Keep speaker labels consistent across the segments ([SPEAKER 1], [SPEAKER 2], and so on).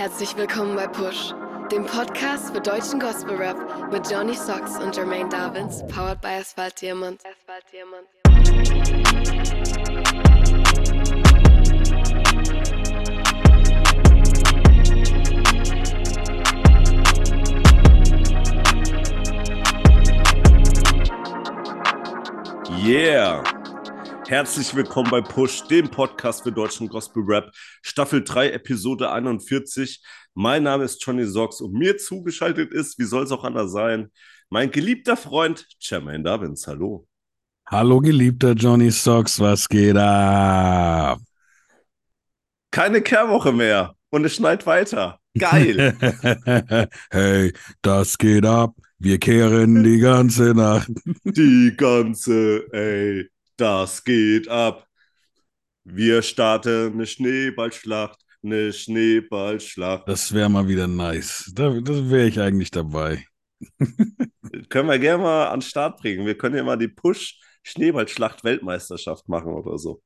[SPEAKER 1] Herzlich willkommen bei Push, dem Podcast für deutschen Gospel Rap mit Johnny Socks und Jermaine Davins, powered by Asphalt Diamond. Asphalt Diamond.
[SPEAKER 2] Yeah! Herzlich willkommen bei Push, dem Podcast für deutschen Gospel Rap, Staffel 3, Episode 41. Mein Name ist Johnny Socks und mir zugeschaltet ist, wie soll es auch anders sein, mein geliebter Freund Jermaine Davins. Hallo.
[SPEAKER 3] Hallo geliebter Johnny Socks, was geht ab?
[SPEAKER 2] Keine Kehrwoche mehr und es schneit weiter. Geil.
[SPEAKER 3] hey, das geht ab. Wir kehren die ganze Nacht.
[SPEAKER 2] Die ganze, ey, das geht ab. Wir starten eine Schneeballschlacht, eine Schneeballschlacht.
[SPEAKER 3] Das wäre mal wieder nice. Da, das wäre ich eigentlich dabei.
[SPEAKER 2] können wir gerne mal an den Start bringen. Wir können ja mal die Push-Schneeballschlacht-Weltmeisterschaft machen oder so.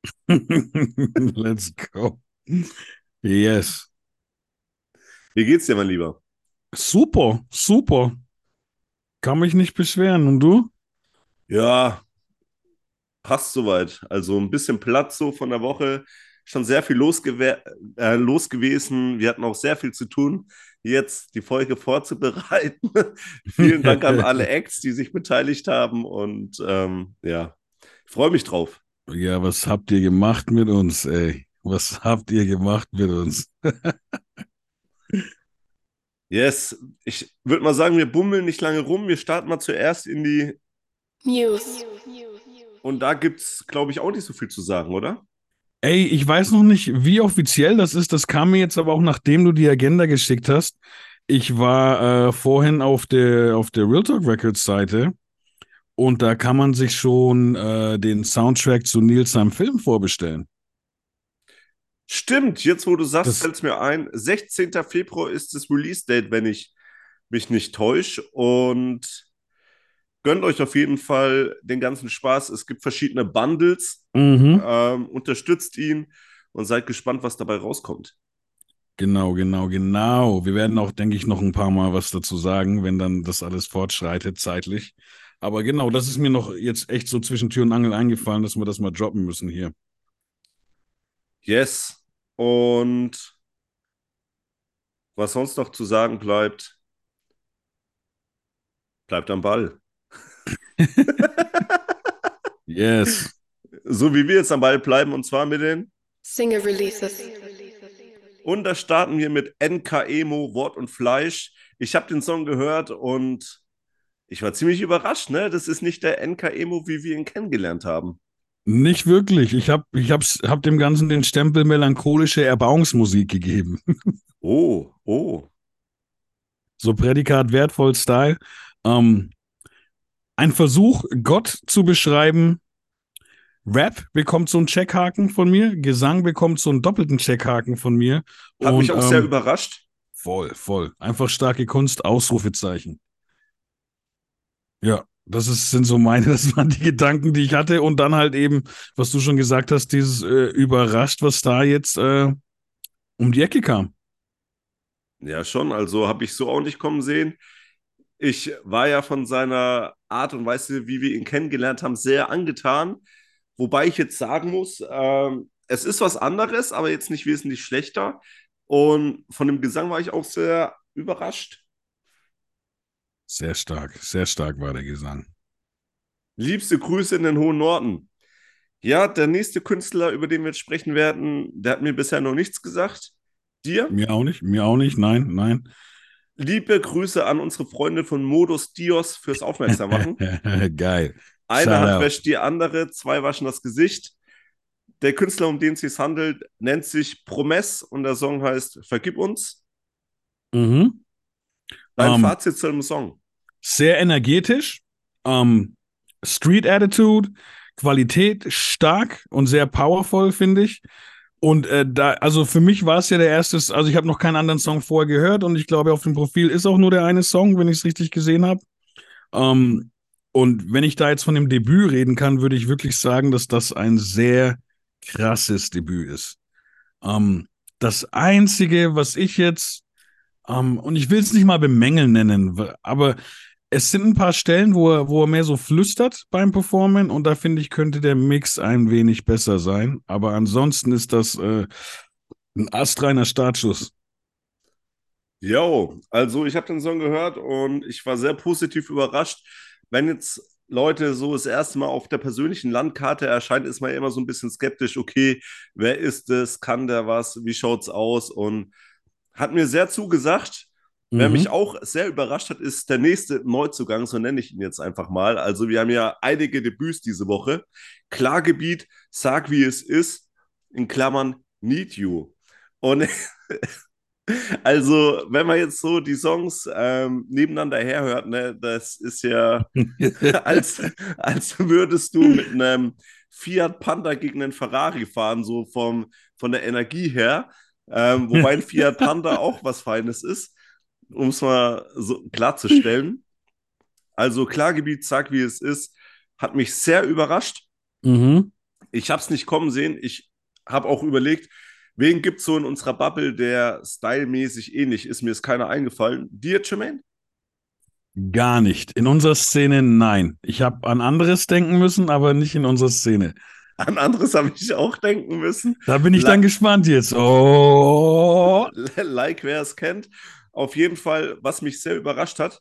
[SPEAKER 3] Let's go. Yes.
[SPEAKER 2] Wie geht's dir, mein Lieber?
[SPEAKER 3] Super, super. Kann mich nicht beschweren. Und du?
[SPEAKER 2] Ja, passt soweit. Also ein bisschen Platz so von der Woche. Schon sehr viel los, äh, los gewesen. Wir hatten auch sehr viel zu tun, jetzt die Folge vorzubereiten. Vielen Dank an alle Acts, die sich beteiligt haben. Und ähm, ja, ich freue mich drauf.
[SPEAKER 3] Ja, was habt ihr gemacht mit uns, ey? Was habt ihr gemacht mit uns?
[SPEAKER 2] Yes, ich würde mal sagen, wir bummeln nicht lange rum. Wir starten mal zuerst in die
[SPEAKER 1] News.
[SPEAKER 2] Und da gibt es, glaube ich, auch nicht so viel zu sagen, oder?
[SPEAKER 3] Ey, ich weiß noch nicht, wie offiziell das ist. Das kam mir jetzt aber auch, nachdem du die Agenda geschickt hast. Ich war äh, vorhin auf der, auf der Real Talk Records Seite und da kann man sich schon äh, den Soundtrack zu Nils seinem Film vorbestellen.
[SPEAKER 2] Stimmt, jetzt wo du sagst, fällt es mir ein. 16. Februar ist das Release-Date, wenn ich mich nicht täusche. Und gönnt euch auf jeden Fall den ganzen Spaß. Es gibt verschiedene Bundles.
[SPEAKER 3] Mhm.
[SPEAKER 2] Ähm, unterstützt ihn und seid gespannt, was dabei rauskommt.
[SPEAKER 3] Genau, genau, genau. Wir werden auch, denke ich, noch ein paar Mal was dazu sagen, wenn dann das alles fortschreitet zeitlich. Aber genau, das ist mir noch jetzt echt so zwischen Tür und Angel eingefallen, dass wir das mal droppen müssen hier.
[SPEAKER 2] Yes. Und was sonst noch zu sagen bleibt, bleibt am Ball.
[SPEAKER 3] Yes.
[SPEAKER 2] So wie wir jetzt am Ball bleiben, und zwar mit den
[SPEAKER 1] Single Releases.
[SPEAKER 2] Und da starten wir mit NKEMO, Wort und Fleisch. Ich habe den Song gehört und ich war ziemlich überrascht, ne? Das ist nicht der NKEMO, wie wir ihn kennengelernt haben.
[SPEAKER 3] Nicht wirklich. Ich habe ich hab's, hab dem Ganzen den Stempel melancholische Erbauungsmusik gegeben.
[SPEAKER 2] Oh, oh.
[SPEAKER 3] So Prädikat wertvoll Style. Ähm, ein Versuch, Gott zu beschreiben. Rap bekommt so einen Checkhaken von mir, Gesang bekommt so einen doppelten Checkhaken von mir.
[SPEAKER 2] Hat mich auch ähm, sehr überrascht.
[SPEAKER 3] Voll, voll. Einfach starke Kunst, Ausrufezeichen. Ja, das ist, sind so meine, das waren die Gedanken, die ich hatte. Und dann halt eben, was du schon gesagt hast, dieses äh, überrascht, was da jetzt äh, um die Ecke kam.
[SPEAKER 2] Ja, schon. Also habe ich so auch nicht kommen sehen. Ich war ja von seiner Art und Weise, wie wir ihn kennengelernt haben, sehr angetan. Wobei ich jetzt sagen muss, ähm, es ist was anderes, aber jetzt nicht wesentlich schlechter. Und von dem Gesang war ich auch sehr überrascht.
[SPEAKER 3] Sehr stark, sehr stark war der Gesang.
[SPEAKER 2] Liebste Grüße in den hohen Norden. Ja, der nächste Künstler, über den wir jetzt sprechen werden, der hat mir bisher noch nichts gesagt. Dir?
[SPEAKER 3] Mir auch nicht, mir auch nicht, nein, nein.
[SPEAKER 2] Liebe Grüße an unsere Freunde von Modus Dios fürs Aufmerksam machen.
[SPEAKER 3] Geil.
[SPEAKER 2] Eine Shout Hand wäscht die andere, zwei waschen das Gesicht. Der Künstler, um den es sich handelt, nennt sich Promess und der Song heißt Vergib uns.
[SPEAKER 3] Mhm.
[SPEAKER 2] Dein um, ähm, Fazit zu dem Song?
[SPEAKER 3] Sehr energetisch, um, ähm, Street Attitude, Qualität stark und sehr powerful, finde ich. Und äh, da, also für mich war es ja der erste, also ich habe noch keinen anderen Song vorher gehört und ich glaube, auf dem Profil ist auch nur der eine Song, wenn ich es richtig gesehen habe. Ähm, und wenn ich da jetzt von dem Debüt reden kann, würde ich wirklich sagen, dass das ein sehr krasses Debüt ist. Um, Das Einzige, was ich jetzt, ähm, und ich will es nicht mal bemängeln nennen, aber es sind ein paar Stellen, wo er, wo er mehr so flüstert beim Performen und da finde ich, könnte der Mix ein wenig besser sein. Aber ansonsten ist das äh, ein astreiner Startschuss.
[SPEAKER 2] Jo, also ich habe den Song gehört und ich war sehr positiv überrascht. Wenn jetzt Leute so das erste Mal auf der persönlichen Landkarte erscheint, ist man immer so ein bisschen skeptisch. Okay, wer ist es? Kann der was? Wie schaut's aus? Und hat mir sehr zugesagt. Mhm. Wer mich auch sehr überrascht hat, ist der nächste Neuzugang, so nenne ich ihn jetzt einfach mal. Also wir haben ja einige Debüts diese Woche. Klargebiet, sag wie es ist, in Klammern Need You. Und Also, wenn man jetzt so die Songs ähm, nebeneinander herhört, ne, das ist ja, als, als würdest du mit einem Fiat Panda gegen einen Ferrari fahren, so vom, von der Energie her. Ähm, wobei ein Fiat Panda auch was Feines ist, um es mal so klarzustellen. Also, Klargebiet, sag wie es ist, hat mich sehr überrascht. Mhm. Ich habe es nicht kommen sehen. Ich habe auch überlegt, Wen gibt es so in unserer Bubble, der stylmäßig ähnlich ist? Mir ist keiner eingefallen. Dir, Jermaine?
[SPEAKER 3] Gar nicht. In unserer Szene nein. Ich habe an anderes denken müssen, aber nicht in unserer Szene.
[SPEAKER 2] An anderes habe ich auch denken müssen.
[SPEAKER 3] Da bin ich like, dann gespannt jetzt. Oh.
[SPEAKER 2] Like wer es kennt. Auf jeden Fall, was mich sehr überrascht hat.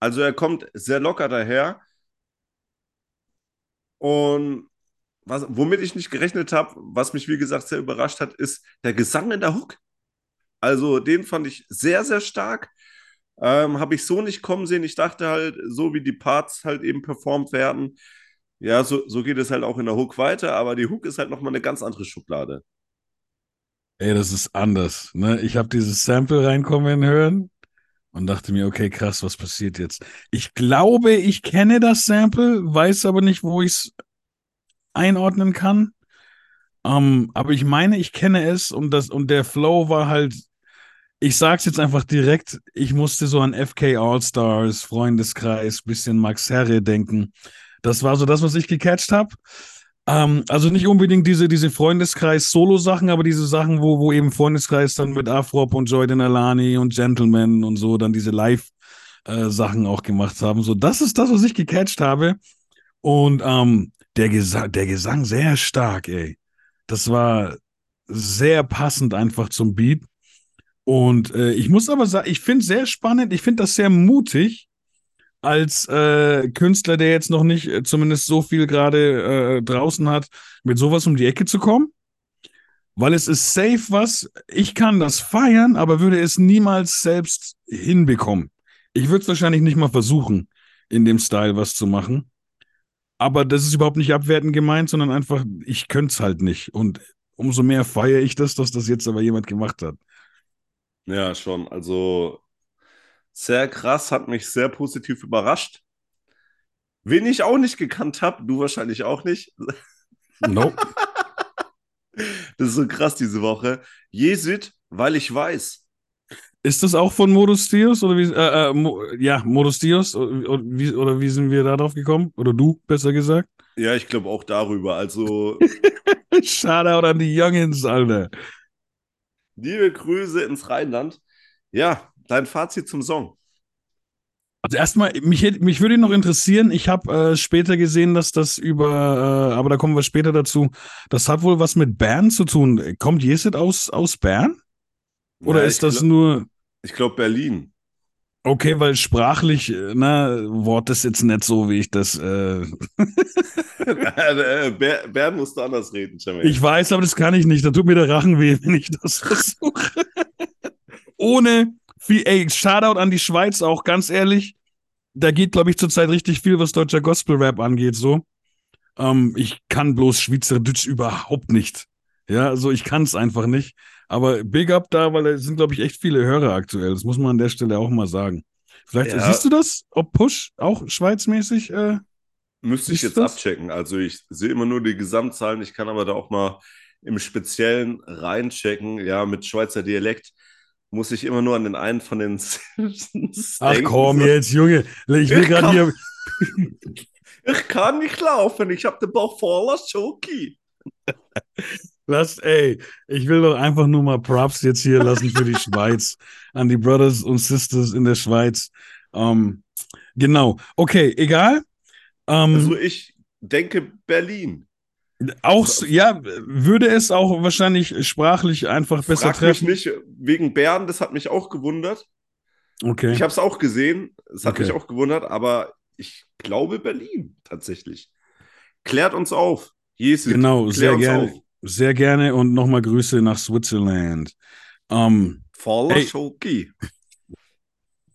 [SPEAKER 2] Also er kommt sehr locker daher. Und was, womit ich nicht gerechnet habe, was mich wie gesagt sehr überrascht hat, ist der Gesang in der Hook. Also den fand ich sehr, sehr stark. Ähm, habe ich so nicht kommen sehen. Ich dachte halt, so wie die Parts halt eben performt werden, ja, so, so geht es halt auch in der Hook weiter, aber die Hook ist halt nochmal eine ganz andere Schublade.
[SPEAKER 3] Ey, das ist anders. Ne? Ich habe dieses Sample reinkommen hören und dachte mir, okay, krass, was passiert jetzt? Ich glaube, ich kenne das Sample, weiß aber nicht, wo ich es einordnen kann. Um, ähm, aber ich meine, ich kenne es und das und der Flow war halt, ich sag's jetzt einfach direkt, ich musste so an FK All-Stars, Freundeskreis, bisschen Max Herre denken. Das war so das, was ich gecatcht habe. Ähm, also nicht unbedingt diese, diese Freundeskreis-Solo-Sachen, aber diese Sachen, wo, wo eben Freundeskreis dann mit Afrop und Jordan Alani und Gentleman und so dann diese Live-Sachen äh, auch gemacht haben. So, das ist das, was ich gecatcht habe. Und ähm, der Gesang, der Gesang sehr stark, ey. Das war sehr passend einfach zum Beat. Und äh, ich muss aber sagen, ich finde es sehr spannend, ich finde das sehr mutig als äh, Künstler, der jetzt noch nicht äh, zumindest so viel gerade äh, draußen hat, mit sowas um die Ecke zu kommen. Weil es ist safe was, ich kann das feiern, aber würde es niemals selbst hinbekommen. Ich würde es wahrscheinlich nicht mal versuchen, in dem Style was zu machen. Aber das ist überhaupt nicht abwertend gemeint, sondern einfach, ich könnte es halt nicht. Und umso mehr feiere ich das, dass das jetzt aber jemand gemacht hat.
[SPEAKER 2] Ja, schon. Also sehr krass, hat mich sehr positiv überrascht. Wen ich auch nicht gekannt habe, du wahrscheinlich auch nicht.
[SPEAKER 3] Nope.
[SPEAKER 2] das ist so krass diese Woche. Jesit, weil ich weiß.
[SPEAKER 3] Ist das auch von Modus Dios oder wie? Äh, äh, Mo, ja, Modus Dios oder wie, oder wie sind wir da drauf gekommen? Oder du, besser gesagt?
[SPEAKER 2] Ja, ich glaube auch darüber. Also.
[SPEAKER 3] Shoutout an die Youngins, Alter.
[SPEAKER 2] Liebe Grüße ins Rheinland. Ja, dein Fazit zum Song.
[SPEAKER 3] Also erstmal, mich, mich würde noch interessieren, ich habe äh, später gesehen, dass das über, äh, aber da kommen wir später dazu, das hat wohl was mit Bern zu tun. Kommt Jesit aus, aus Bern? Oder ja, ist das nur.
[SPEAKER 2] Ich glaube Berlin.
[SPEAKER 3] Okay, weil sprachlich, ne, Wort ist jetzt nicht so, wie ich das. Äh
[SPEAKER 2] Bernd musst du anders reden,
[SPEAKER 3] Jermaine. Ich weiß, aber das kann ich nicht. Da tut mir der Rachen weh, wenn ich das versuche. Ohne viel, ey, Shoutout an die Schweiz auch, ganz ehrlich. Da geht, glaube ich, zurzeit richtig viel, was deutscher Gospel-Rap angeht, so. Ähm, ich kann bloß Schweizerdeutsch überhaupt nicht. Ja, also ich kann es einfach nicht. Aber Big Up da, weil es sind, glaube ich, echt viele Hörer aktuell. Das muss man an der Stelle auch mal sagen. Vielleicht ja. siehst du das, ob Push auch schweizmäßig. Äh,
[SPEAKER 2] Müsste ich jetzt das? abchecken. Also ich sehe immer nur die Gesamtzahlen. Ich kann aber da auch mal im Speziellen reinchecken. Ja, mit Schweizer Dialekt muss ich immer nur an den einen von den
[SPEAKER 3] Simpsons Ach denken. komm jetzt, Junge. Ich will gerade hier.
[SPEAKER 2] ich kann nicht laufen. Ich habe den Bauch voller Schoki.
[SPEAKER 3] Was, ey, ich will doch einfach nur mal Props jetzt hier lassen für die Schweiz, an die Brothers und Sisters in der Schweiz. Ähm, genau, okay, egal. Ähm,
[SPEAKER 2] Also ich denke Berlin.
[SPEAKER 3] Auch, ja, würde es auch wahrscheinlich sprachlich einfach besser
[SPEAKER 2] Frag mich
[SPEAKER 3] treffen.
[SPEAKER 2] nicht wegen Bern, das hat mich auch gewundert.
[SPEAKER 3] Okay.
[SPEAKER 2] Ich habe es auch gesehen, es hat
[SPEAKER 3] Okay.
[SPEAKER 2] mich auch gewundert, aber ich glaube Berlin tatsächlich. Klärt uns auf. Jesus,
[SPEAKER 3] Genau, sehr gerne.
[SPEAKER 2] auf.
[SPEAKER 3] Sehr gerne und nochmal Grüße nach Switzerland. Ähm,
[SPEAKER 2] Voller. Schoki.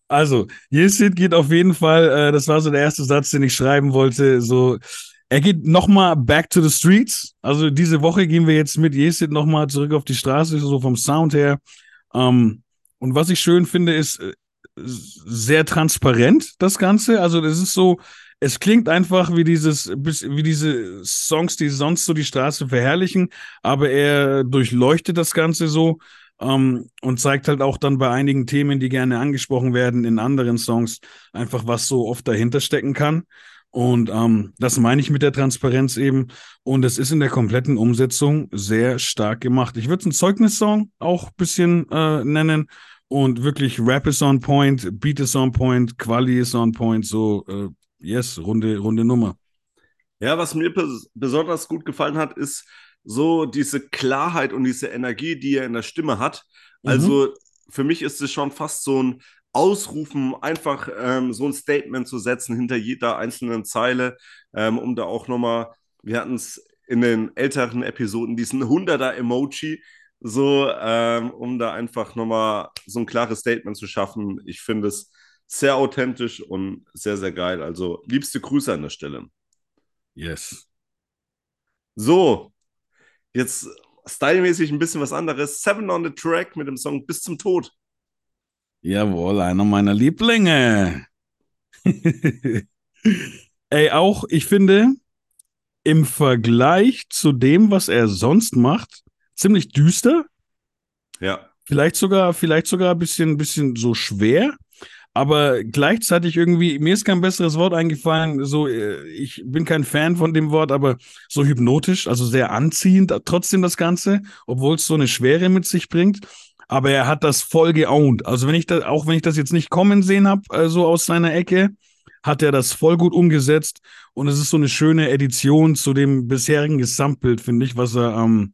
[SPEAKER 3] Also, Yesid geht auf jeden Fall, äh, das war so der erste Satz, den ich schreiben wollte, so, er geht nochmal back to the streets. Also diese Woche gehen wir jetzt mit Yesid nochmal zurück auf die Straße, so vom Sound her. Ähm, und was ich schön finde, ist äh, sehr transparent, das Ganze. Also das ist so, es klingt einfach wie dieses, wie diese Songs, die sonst so die Straße verherrlichen, aber er durchleuchtet das Ganze so ähm, und zeigt halt auch dann bei einigen Themen, die gerne angesprochen werden in anderen Songs, einfach was so oft dahinter stecken kann. Und ähm, das meine ich mit der Transparenz eben. Und es ist in der kompletten Umsetzung sehr stark gemacht. Ich würde es einen Zeugnissong auch ein bisschen äh, nennen. Und wirklich Rap is on point, Beat is on point, Quali is on point. So, äh, yes, runde, runde Nummer.
[SPEAKER 2] Ja, was mir bes besonders gut gefallen hat, ist so diese Klarheit und diese Energie, die er in der Stimme hat.
[SPEAKER 3] Mhm.
[SPEAKER 2] Also für mich ist es schon fast so ein Ausrufen, einfach ähm, so ein Statement zu setzen hinter jeder einzelnen Zeile, ähm, um da auch nochmal, wir hatten es in den älteren Episoden, diesen 100er-Emoji, so, ähm, um da einfach nochmal so ein klares Statement zu schaffen. Ich finde es sehr authentisch und sehr, sehr geil. Also liebste Grüße an der Stelle.
[SPEAKER 3] Yes.
[SPEAKER 2] So, jetzt stylmäßig ein bisschen was anderes. Seven on the Track mit dem Song Bis zum Tod.
[SPEAKER 3] Jawohl, einer meiner Lieblinge. Ey, auch, ich finde, im Vergleich zu dem, was er sonst macht, ziemlich düster.
[SPEAKER 2] Ja,
[SPEAKER 3] Vielleicht sogar, vielleicht sogar ein bisschen, bisschen so schwer. Aber gleichzeitig irgendwie, mir ist kein besseres Wort eingefallen. So, äh, ich bin kein Fan von dem Wort, aber so hypnotisch, also sehr anziehend, trotzdem das Ganze, obwohl es so eine Schwere mit sich bringt. Aber er hat das voll geowned. Also wenn ich da, auch wenn ich das jetzt nicht kommen sehen habe, äh, so aus seiner Ecke, hat er das voll gut umgesetzt. Und es ist so eine schöne Edition zu dem bisherigen Gesamtbild, finde ich, was er ähm,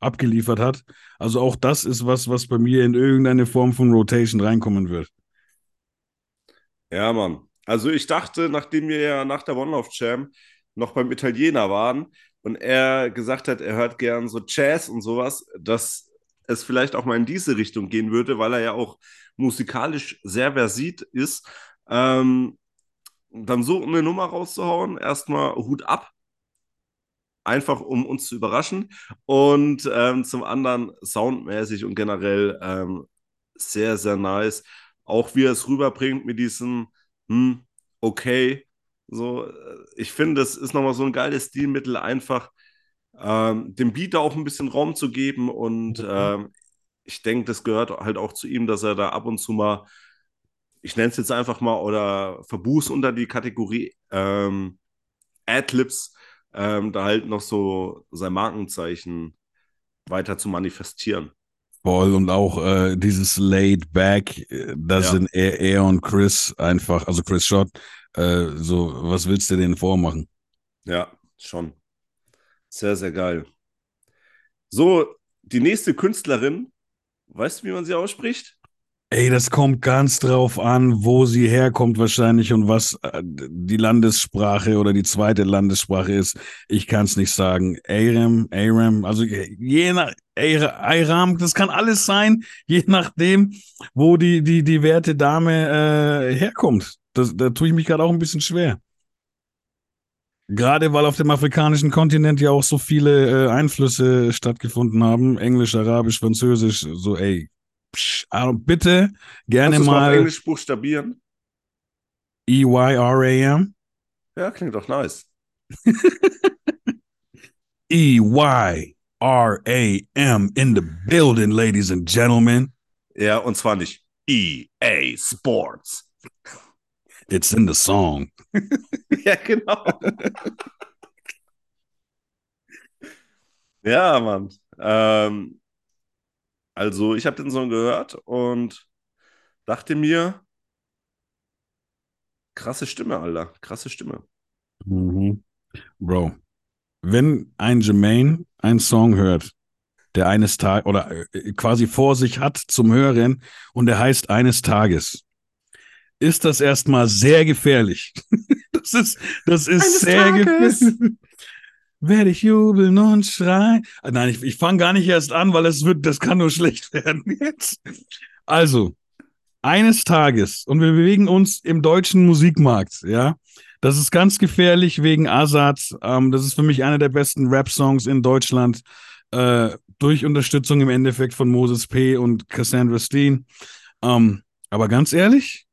[SPEAKER 3] abgeliefert hat. Also auch das ist was, was bei mir in irgendeine Form von Rotation reinkommen wird.
[SPEAKER 2] ja, Mann. Also ich dachte, nachdem wir ja nach der One Love Jam noch beim Italiener waren und er gesagt hat, er hört gern so Jazz und sowas, dass es vielleicht auch mal in diese Richtung gehen würde, weil er ja auch musikalisch sehr versiert ist. Ähm, dann so eine Nummer rauszuhauen, erstmal Hut ab. Einfach um uns zu überraschen. Und ähm, zum anderen soundmäßig und generell ähm, sehr, sehr nice. Auch wie er es rüberbringt mit diesem, hm, okay. So, äh, ich finde, es ist nochmal so ein geiles Stilmittel, einfach ähm, dem Beat da auch ein bisschen Raum zu geben. Und
[SPEAKER 3] Mhm.
[SPEAKER 2] ähm, ich denke, das gehört halt auch zu ihm, dass er da ab und zu mal, ich nenne es jetzt einfach mal, oder Verbuß unter die Kategorie ähm, Adlibs, ähm, da halt noch so sein Markenzeichen weiter zu manifestieren.
[SPEAKER 3] Voll und auch äh, dieses Laid Back, äh, da
[SPEAKER 2] Ja.
[SPEAKER 3] sind er, er und Chris einfach, also Chris Schott, äh, so, was willst du denen vormachen?
[SPEAKER 2] Ja, schon. Sehr, sehr geil. So, die nächste Künstlerin, weißt du, wie man sie ausspricht?
[SPEAKER 3] Ey, das kommt ganz drauf an, wo sie herkommt wahrscheinlich und was äh, die Landessprache oder die zweite Landessprache ist. Ich kann es nicht sagen. Aram, Aram, also je nach Aram, das kann alles sein, je nachdem, wo die die die werte Dame äh, herkommt. Das, da tue ich mich gerade auch ein bisschen schwer. Gerade weil auf dem afrikanischen Kontinent ja auch so viele äh, Einflüsse stattgefunden haben, Englisch, Arabisch, Französisch, so ey, psch, also bitte gerne
[SPEAKER 2] Kannst mal
[SPEAKER 3] mal
[SPEAKER 2] Englisch buchstabieren?
[SPEAKER 3] E-Y-R-A-M.
[SPEAKER 2] Ja, klingt doch nice.
[SPEAKER 3] E-Y-R-A-M in the building, ladies and gentlemen.
[SPEAKER 2] Ja, und zwar nicht EA Sports.
[SPEAKER 3] It's in the song.
[SPEAKER 2] ja, genau. ja, Mann. Ähm, also, ich habe den Song gehört und dachte mir, krasse Stimme, Alter. Krasse Stimme.
[SPEAKER 3] Mhm. Bro, wenn ein Jermaine einen Song hört, der eines Tages oder äh, quasi vor sich hat zum Hören und der heißt eines Tages, ist das erstmal sehr gefährlich. das ist, das ist
[SPEAKER 2] Eines
[SPEAKER 3] sehr
[SPEAKER 2] Tages.
[SPEAKER 3] gefährlich. Werde ich jubeln und schreien. Ah, Nein, ich, ich fange gar nicht erst an, weil es wird, das kann nur schlecht werden jetzt. Also, eines Tages, und wir bewegen uns im deutschen Musikmarkt, ja. Das ist ganz gefährlich wegen Azad. Ähm, das ist für mich einer der besten Rap-Songs in Deutschland. Äh, durch Unterstützung im Endeffekt von Moses P. und Cassandra Steen. Ähm, aber ganz ehrlich,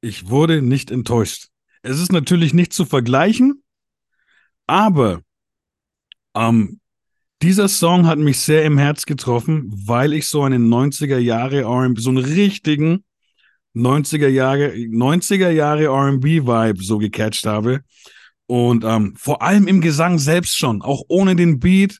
[SPEAKER 3] ich wurde nicht enttäuscht. Es ist natürlich nicht zu vergleichen, aber ähm, dieser Song hat mich sehr im Herz getroffen, weil ich so einen 90er Jahre R&B, so einen richtigen 90er Jahre, 90er Jahre R&B-Vibe so gecatcht habe. Und ähm, vor allem im Gesang selbst schon, auch ohne den Beat,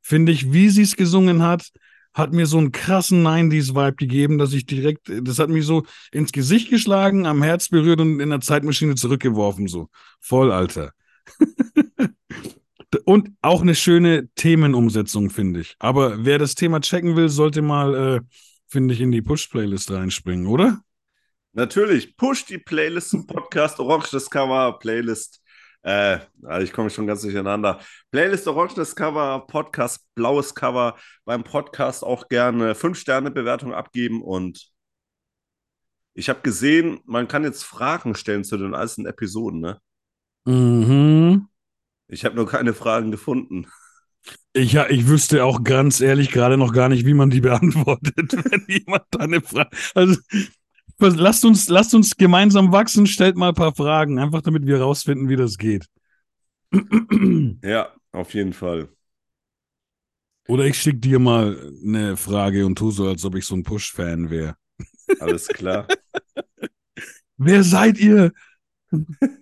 [SPEAKER 3] finde ich, wie sie es gesungen hat, hat mir so einen krassen 90s-Vibe gegeben, dass ich direkt, das hat mich so ins Gesicht geschlagen, am Herz berührt und in der Zeitmaschine zurückgeworfen, so. Voll, Alter. und auch eine schöne Themenumsetzung, finde ich. Aber wer das Thema checken will, sollte mal, äh, finde ich, in die Push-Playlist reinspringen, oder?
[SPEAKER 2] Natürlich, push die Playlist zum Podcast, oranges Cover, Playlist. Äh, also ich komme schon ganz durcheinander. Playlist oranges Cover, Podcast blaues Cover. Beim Podcast auch gerne 5-Sterne-Bewertung abgeben und ich habe gesehen, man kann jetzt Fragen stellen zu den einzelnen Episoden, ne?
[SPEAKER 3] Mhm.
[SPEAKER 2] Ich habe nur keine Fragen gefunden.
[SPEAKER 3] Ich, ja, ich wüsste auch ganz ehrlich gerade noch gar nicht, wie man die beantwortet, wenn jemand da eine Frage. Also, lasst uns, lasst uns gemeinsam wachsen, stellt mal ein paar Fragen, einfach damit wir rausfinden, wie das geht.
[SPEAKER 2] Ja, auf jeden Fall.
[SPEAKER 3] Oder ich schicke dir mal eine Frage und tu so, als ob ich so ein Push-Fan wäre.
[SPEAKER 2] Alles klar.
[SPEAKER 3] Wer seid ihr?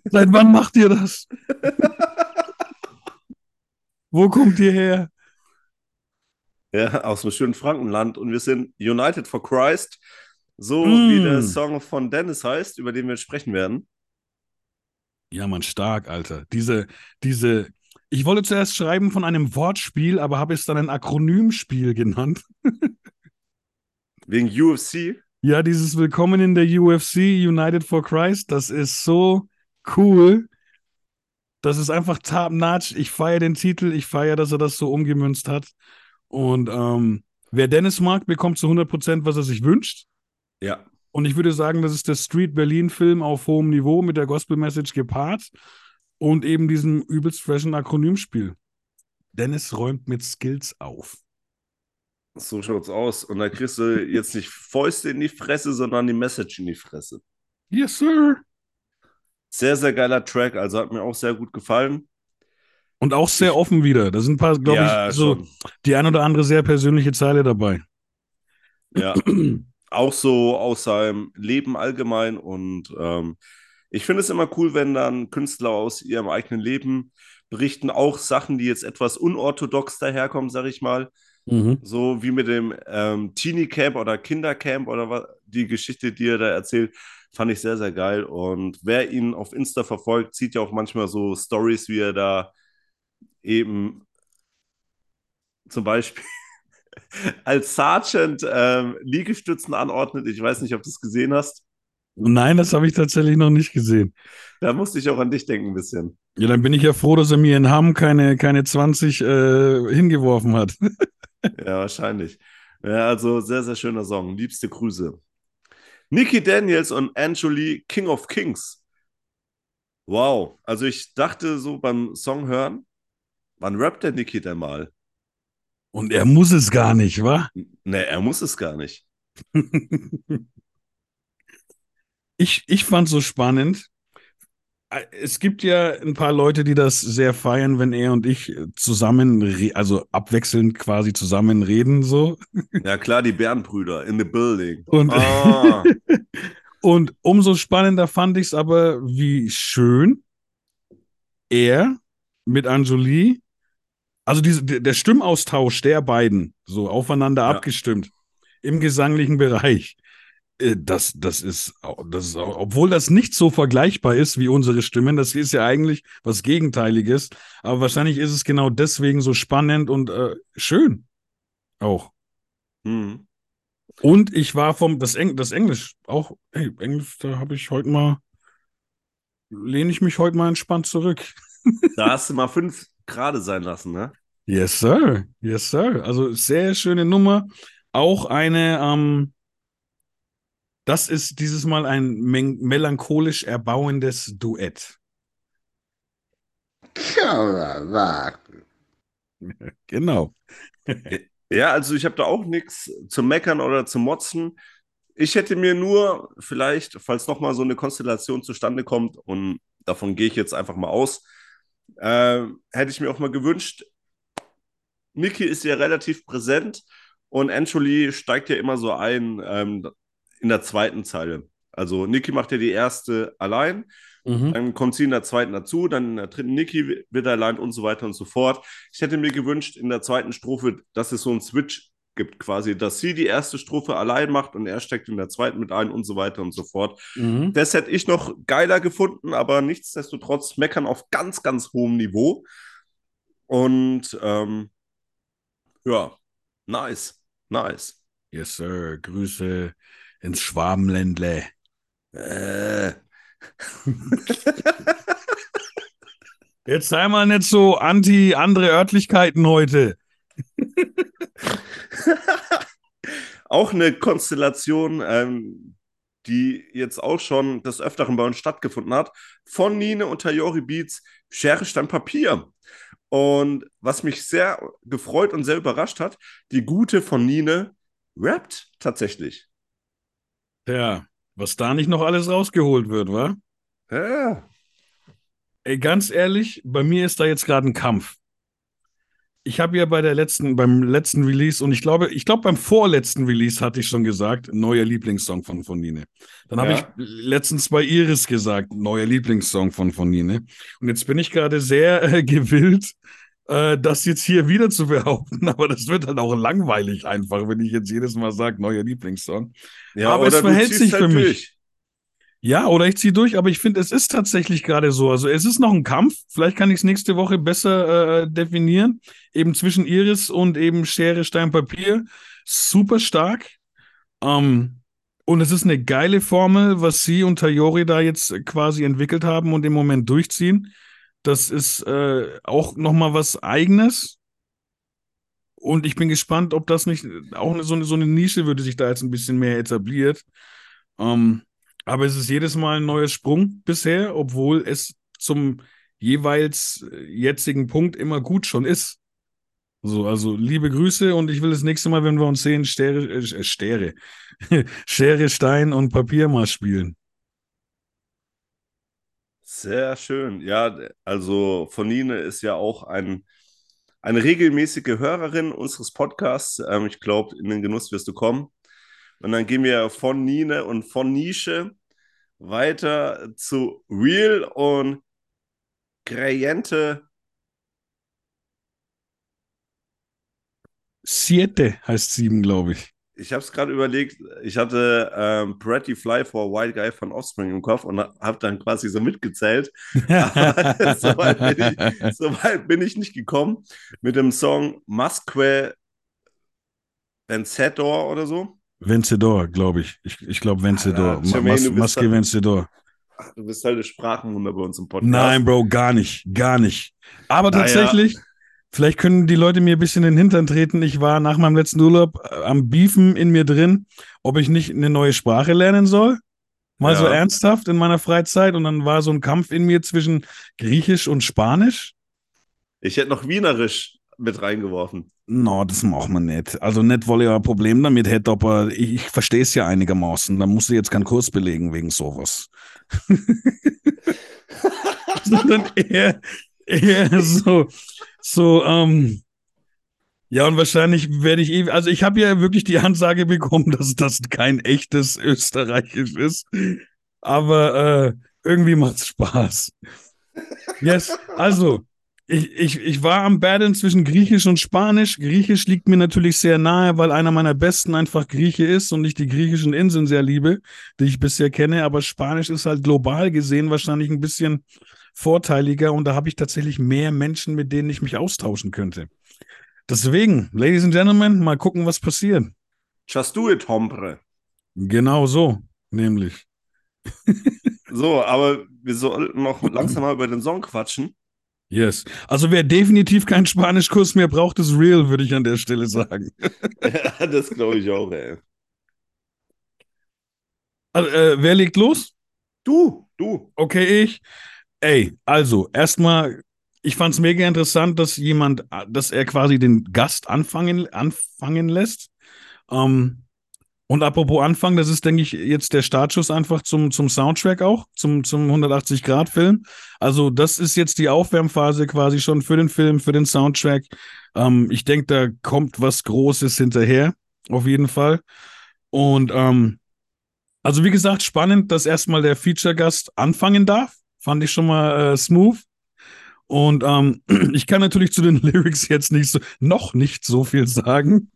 [SPEAKER 3] Seit wann macht ihr das? Wo kommt ihr her?
[SPEAKER 2] Ja, aus dem schönen Frankenland und wir sind United for Christ, so
[SPEAKER 3] Mm.
[SPEAKER 2] wie der Song von Dennis heißt, über den wir sprechen werden.
[SPEAKER 3] Ja, man, stark, Alter. Diese, diese, ich wollte zuerst schreiben von einem Wortspiel, aber habe es dann ein Akronymspiel genannt.
[SPEAKER 2] Wegen UFC.
[SPEAKER 3] Ja, dieses Willkommen in der UFC, United for Christ, das ist so cool. Das ist einfach top-notch. Ich feiere den Titel, ich feiere, dass er das so umgemünzt hat. Und ähm, wer Dennis mag, bekommt zu 100%, was er sich wünscht.
[SPEAKER 2] Ja,
[SPEAKER 3] Und ich würde sagen, das ist der Street Berlin-Film auf hohem Niveau mit der Gospel-Message gepaart und eben diesem übelst freshen Akronymspiel. Dennis räumt mit Skills auf.
[SPEAKER 2] so schaut's aus. Und da kriegst du jetzt nicht Fäuste in die Fresse, sondern die Message in die Fresse.
[SPEAKER 3] Yes, sir.
[SPEAKER 2] Sehr, sehr geiler Track, also hat mir auch sehr gut gefallen.
[SPEAKER 3] Und auch sehr
[SPEAKER 2] Ich-
[SPEAKER 3] offen wieder. Da sind ein paar, glaube
[SPEAKER 2] ja,
[SPEAKER 3] ich, so
[SPEAKER 2] schon.
[SPEAKER 3] die ein oder andere sehr persönliche Zeile dabei.
[SPEAKER 2] Ja, auch so aus seinem Leben allgemein. Und ähm, ich finde es immer cool, wenn dann Künstler aus ihrem eigenen Leben berichten, auch Sachen, die jetzt etwas unorthodox daherkommen, sag ich mal.
[SPEAKER 3] Mhm.
[SPEAKER 2] So wie mit dem ähm, Teenie Camp oder Kindercamp oder was, die Geschichte, die er da erzählt, fand ich sehr, sehr geil. Und wer ihn auf Insta verfolgt, sieht ja auch manchmal so Stories, wie er da eben zum Beispiel als Sergeant ähm, Liegestützen anordnet. Ich weiß nicht, ob du es gesehen hast.
[SPEAKER 3] Nein, das habe ich tatsächlich noch nicht gesehen.
[SPEAKER 2] Da musste ich auch an dich denken ein bisschen.
[SPEAKER 3] Ja, dann bin ich ja froh, dass er mir in Hamm keine, keine 20 äh, hingeworfen hat.
[SPEAKER 2] Ja, wahrscheinlich. Ja, also sehr, sehr schöner Song. Liebste Grüße. Nikki Daniels und Angeli, King of Kings. Wow. Also ich dachte so beim Song hören, wann rappt der Nikki denn mal?
[SPEAKER 3] Und er muss es gar nicht, wa?
[SPEAKER 2] Ne, er muss es gar nicht.
[SPEAKER 3] ich, ich fand so spannend. Äh, Es gibt ja ein paar Leute, die das sehr feiern, wenn er und ich zusammen, re- also abwechselnd quasi zusammen reden, so.
[SPEAKER 2] Ja klar, die Bärenbrüder in the building.
[SPEAKER 3] Und,
[SPEAKER 2] Ah,
[SPEAKER 3] und umso spannender fand ich es aber, wie schön er mit Anjoli Also diese, der Stimmaustausch der beiden, so aufeinander
[SPEAKER 2] Ja.
[SPEAKER 3] abgestimmt, im gesanglichen Bereich, äh, das, das ist, das ist, obwohl das nicht so vergleichbar ist wie unsere Stimmen, das ist ja eigentlich was Gegenteiliges, aber wahrscheinlich ist es genau deswegen so spannend und äh, schön auch.
[SPEAKER 2] Mhm.
[SPEAKER 3] Und ich war vom, das, Eng, das Englisch, auch, ey, Englisch, da habe ich heute mal, lehne ich mich heute mal entspannt zurück.
[SPEAKER 2] Da hast du mal fünf gerade sein lassen, ne?
[SPEAKER 3] Yes, sir. Yes, sir. Also sehr schöne Nummer. Auch eine, ähm, das ist dieses Mal ein melancholisch erbauendes Duett. Genau.
[SPEAKER 2] Ja, also ich habe da auch nichts zu meckern oder zu motzen. Ich hätte mir nur vielleicht, falls nochmal so eine Konstellation zustande kommt, und davon gehe ich jetzt einfach mal aus, äh, hätte ich mir auch mal gewünscht, Niki ist ja relativ präsent und Anjoli steigt ja immer so ein ähm, in der zweiten Zeile. Also Niki macht ja die erste allein,
[SPEAKER 3] Mhm.
[SPEAKER 2] dann kommt sie in der zweiten dazu, dann in der dritten Niki wird allein und so weiter und so fort. Ich hätte mir gewünscht, in der zweiten Strophe, dass es so einen Switch gibt, quasi, dass sie die erste Strophe allein macht und er steckt in der zweiten mit ein und so weiter und so fort.
[SPEAKER 3] Mhm.
[SPEAKER 2] Das hätte ich noch geiler gefunden, aber nichtsdestotrotz meckern auf ganz, ganz hohem Niveau. Und ähm, ja, nice, nice.
[SPEAKER 3] Yes, sir. Grüße ins Schwabenländle.
[SPEAKER 2] Äh,
[SPEAKER 3] Jetzt sei mal nicht so anti andere Örtlichkeiten heute.
[SPEAKER 2] auch eine Konstellation, ähm, die jetzt auch schon des Öfteren bei uns stattgefunden hat, von Nine und Tayori Beats, Schere, Stein, Papier. Und was mich sehr gefreut und sehr überrascht hat, die gute von Nine rappt tatsächlich.
[SPEAKER 3] Ja, was da nicht noch alles rausgeholt wird, wa?
[SPEAKER 2] Ja.
[SPEAKER 3] Ey, ganz ehrlich, bei mir ist da jetzt gerade ein Kampf. Ich habe ja bei der letzten, beim letzten Release und ich glaube, ich glaube beim vorletzten Release hatte ich schon gesagt, neuer Lieblingssong von von Nine. Dann habe
[SPEAKER 2] Ja.
[SPEAKER 3] ich letztens bei Iris gesagt, neuer Lieblingssong von von Nine. Und jetzt bin ich gerade sehr äh, gewillt, äh, das jetzt hier wieder zu behaupten, aber das wird halt auch langweilig einfach, wenn ich jetzt jedes Mal sage, neuer Lieblingssong.
[SPEAKER 2] ja
[SPEAKER 3] Aber es verhält sich
[SPEAKER 2] halt
[SPEAKER 3] für mich. Ja, oder ich ziehe durch, aber ich finde, es ist tatsächlich gerade so. Also es ist noch ein Kampf. Vielleicht kann ich es nächste Woche besser äh, definieren. Eben zwischen Iris und eben Schere, Stein, Papier. Super stark. Ähm, und es ist eine geile Formel, was sie und Tayori da jetzt quasi entwickelt haben und im Moment durchziehen. Das ist äh, auch nochmal was Eigenes. Und ich bin gespannt, ob das nicht auch eine, so, eine, so eine Nische würde sich da jetzt ein bisschen mehr etabliert. Ähm, aber es ist jedes Mal ein neuer Sprung bisher, obwohl es zum jeweils äh, jetzigen Punkt immer gut schon ist. So, also liebe Grüße und ich will das nächste Mal, wenn wir uns sehen, Stere, äh, Stere, Schere, Stein und Papier mal spielen.
[SPEAKER 2] Sehr schön. Ja, also von Nine ist ja auch ein, eine regelmäßige Hörerin unseres Podcasts. Ähm, ich glaube, in den Genuss wirst du kommen. Und dann gehen wir von Nine und von Nische weiter zu Real und Creyente.
[SPEAKER 3] Siete heißt sieben, glaube ich.
[SPEAKER 2] Ich habe es gerade überlegt, ich hatte ähm, Pretty Fly for a White Guy von Offspring im Kopf und habe dann quasi so mitgezählt. Aber so, weit bin ich, so weit bin ich nicht gekommen mit dem Song Masque Vencedor oder so.
[SPEAKER 3] Vencedor, glaube ich. Ich, ich glaube Vencedor.
[SPEAKER 2] Ah,
[SPEAKER 3] Mas Maske
[SPEAKER 2] halt-
[SPEAKER 3] Vencedor.
[SPEAKER 2] Ach, Du bist halt ein Sprachenwunder bei uns im Podcast.
[SPEAKER 3] Nein, Bro, gar nicht. Gar nicht. Aber
[SPEAKER 2] Naja.
[SPEAKER 3] tatsächlich, vielleicht können die Leute mir ein bisschen in den Hintern treten. Ich war nach meinem letzten Urlaub äh, am Beefen in mir drin, ob ich nicht eine neue Sprache lernen soll. Mal
[SPEAKER 2] Ja.
[SPEAKER 3] so ernsthaft in meiner Freizeit. Und dann war so ein Kampf in mir zwischen Griechisch und Spanisch.
[SPEAKER 2] Ich hätte noch Wienerisch mit reingeworfen.
[SPEAKER 3] No, das machen wir nicht. Also nicht, weil ich ein Problem damit hätte, aber ich, ich verstehe es ja einigermaßen. Da musst du jetzt keinen Kurs belegen wegen sowas. Sondern eher, eher so, so, ähm, ja, und wahrscheinlich werde ich eh, also ich habe ja wirklich die Ansage bekommen, dass das kein echtes Österreichisch ist. Aber äh, irgendwie macht's Spaß. Yes, also, Ich, ich, ich war am Battlen zwischen Griechisch und Spanisch. Griechisch liegt mir natürlich sehr nahe, weil einer meiner besten einfach Grieche ist und ich die griechischen Inseln sehr liebe, die ich bisher kenne. Aber Spanisch ist halt global gesehen wahrscheinlich ein bisschen vorteiliger und da habe ich tatsächlich mehr Menschen, mit denen ich mich austauschen könnte. Deswegen, Ladies and Gentlemen, mal gucken, was passiert.
[SPEAKER 2] Just do it, Hombre.
[SPEAKER 3] Genau so, nämlich.
[SPEAKER 2] so, aber wir sollten noch langsam mal über den Song quatschen.
[SPEAKER 3] Yes. Also wer definitiv keinen Spanischkurs mehr braucht, ist real, würde ich an der Stelle sagen.
[SPEAKER 2] ja, das glaube ich auch, ey.
[SPEAKER 3] Also, äh, wer legt los?
[SPEAKER 2] Du, du.
[SPEAKER 3] Okay, ich. Ey, also erstmal, ich fand es mega interessant, dass jemand, dass er quasi den Gast anfangen, anfangen lässt. Ähm, und apropos Anfang, das ist, denke ich, jetzt der Startschuss einfach zum, zum Soundtrack auch, zum, zum 180-Grad-Film. Also, das ist jetzt die Aufwärmphase quasi schon für den Film, für den Soundtrack. Ähm, ich denke, da kommt was Großes hinterher, auf jeden Fall. Und ähm, also, wie gesagt, spannend, dass erstmal der Feature-Gast anfangen darf. Fand ich schon mal äh, smooth. Und ähm, ich kann natürlich zu den Lyrics jetzt nicht so, noch nicht so viel sagen.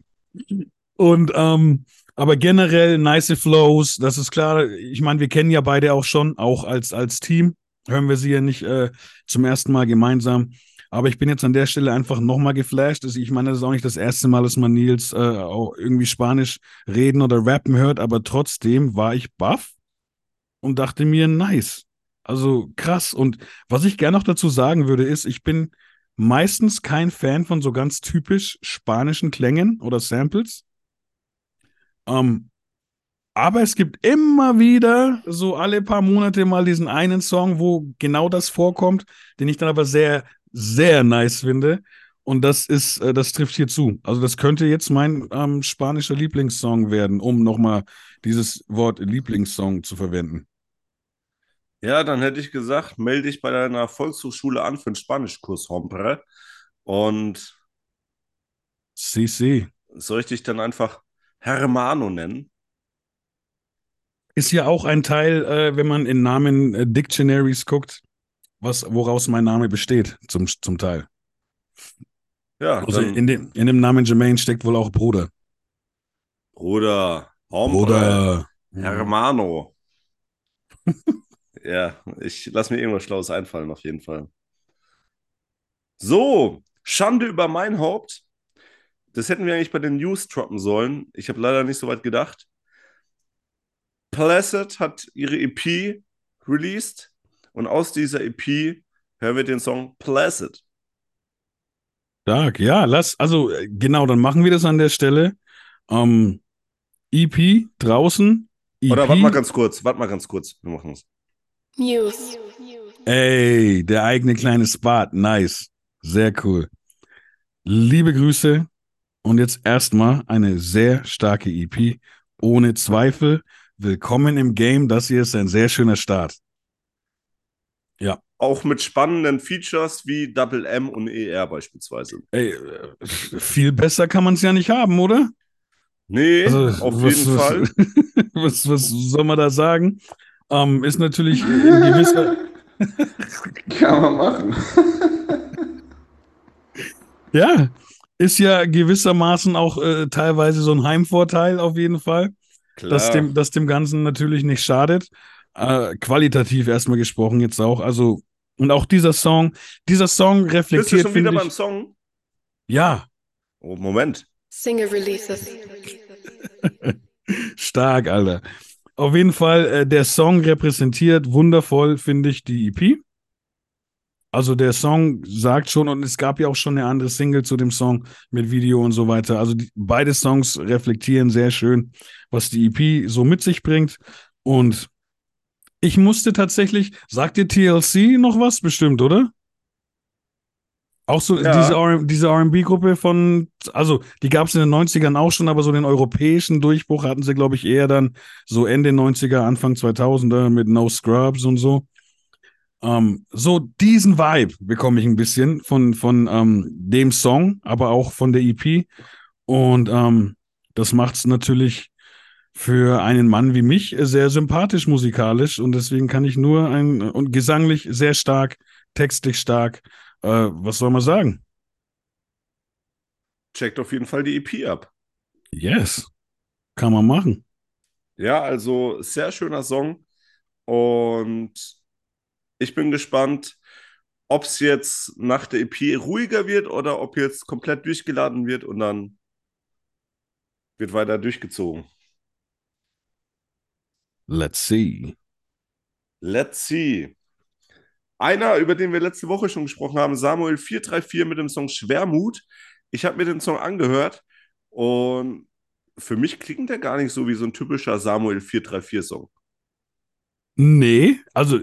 [SPEAKER 3] Und ähm, aber generell nice Flows, das ist klar. Ich meine, wir kennen ja beide auch schon, auch als, als Team. Hören wir sie ja nicht äh, zum ersten Mal gemeinsam. Aber ich bin jetzt an der Stelle einfach nochmal geflasht. Ich meine, das ist auch nicht das erste Mal, dass man Nils äh, auch irgendwie Spanisch reden oder rappen hört, aber trotzdem war ich baff und dachte mir, nice. Also krass. Und was ich gerne noch dazu sagen würde, ist, ich bin meistens kein Fan von so ganz typisch spanischen Klängen oder Samples. Ähm, aber es gibt immer wieder so alle paar Monate mal diesen einen Song, wo genau das vorkommt, den ich dann aber sehr, sehr nice finde. Und das ist, äh, das trifft hier zu. Also das könnte jetzt mein ähm, spanischer Lieblingssong werden, um nochmal dieses Wort Lieblingssong zu verwenden.
[SPEAKER 2] Ja, dann hätte ich gesagt, melde dich bei deiner Volkshochschule an für einen Spanischkurs, Hombre. Und
[SPEAKER 3] sí, sí.
[SPEAKER 2] soll ich dich dann einfach Hermano nennen.
[SPEAKER 3] Ist ja auch ein Teil, äh, wenn man in Namen äh, Dictionaries guckt, was, woraus mein Name besteht, zum, zum Teil.
[SPEAKER 2] Ja,
[SPEAKER 3] also in dem, in dem Namen Jermaine steckt wohl auch Bruder.
[SPEAKER 2] Bruder, Hombre,
[SPEAKER 3] Bruder.
[SPEAKER 2] Hermano. ja, ich lass mir irgendwas Schlaues einfallen, auf jeden Fall. So, Schande über mein Haupt. Das hätten wir eigentlich bei den News droppen sollen. Ich habe leider nicht so weit gedacht. Placid hat ihre EP released und aus dieser EP hören wir den Song Placid.
[SPEAKER 3] Stark, ja, lass, also äh, genau, dann machen wir das an der Stelle. Ähm, EP draußen. EP.
[SPEAKER 2] Oder warte mal ganz kurz, warte mal ganz kurz, wir machen es.
[SPEAKER 1] News.
[SPEAKER 3] Ey, der eigene kleine Spot, nice. Sehr cool. Liebe Grüße und jetzt erstmal eine sehr starke EP. Ohne Zweifel. Willkommen im Game. Das hier ist ein sehr schöner Start. Ja.
[SPEAKER 2] Auch mit spannenden Features wie Double M und ER beispielsweise.
[SPEAKER 3] Ey, äh, viel besser kann man es ja nicht haben, oder?
[SPEAKER 2] Nee, also, auf was, jeden
[SPEAKER 3] was,
[SPEAKER 2] Fall.
[SPEAKER 3] Was, was soll man da sagen? Ähm, ist natürlich in gewisser.
[SPEAKER 4] kann man machen.
[SPEAKER 3] ja, ist ja gewissermaßen auch äh, teilweise so ein Heimvorteil auf jeden Fall. Klar. Dass dem, dass dem Ganzen natürlich nicht schadet. Äh, qualitativ erstmal gesprochen jetzt auch. Also, und auch dieser Song, dieser Song reflektiert. Bist
[SPEAKER 2] du schon wieder ich, beim Song?
[SPEAKER 3] Ja.
[SPEAKER 2] Oh, Moment.
[SPEAKER 1] Single Releases.
[SPEAKER 3] Stark, Alter. Auf jeden Fall, äh, der Song repräsentiert wundervoll, finde ich, die EP. Also der Song sagt schon, und es gab ja auch schon eine andere Single zu dem Song mit Video und so weiter. Also die, beide Songs reflektieren sehr schön, was die EP so mit sich bringt. Und ich musste tatsächlich, sagt dir TLC noch was bestimmt, oder? Auch so ja. diese, diese RB-Gruppe von, also die gab es in den 90ern auch schon, aber so den europäischen Durchbruch hatten sie, glaube ich, eher dann so Ende 90er, Anfang 2000er mit No Scrubs und so. Ähm, so diesen Vibe bekomme ich ein bisschen von, von ähm, dem Song, aber auch von der EP. Und ähm, das macht es natürlich für einen Mann wie mich sehr sympathisch musikalisch. Und deswegen kann ich nur ein, und gesanglich sehr stark, textlich stark. äh, was soll man sagen?
[SPEAKER 2] Checkt auf jeden Fall die EP ab.
[SPEAKER 3] Yes. Kann man machen.
[SPEAKER 2] Ja, also sehr schöner Song. Und ich bin gespannt, ob es jetzt nach der EP ruhiger wird oder ob jetzt komplett durchgeladen wird und dann wird weiter durchgezogen.
[SPEAKER 3] Let's see.
[SPEAKER 2] Let's see. Einer, über den wir letzte Woche schon gesprochen haben, Samuel 434 mit dem Song Schwermut. Ich habe mir den Song angehört und für mich klingt der gar nicht so wie so ein typischer Samuel 434-Song.
[SPEAKER 3] Nee, also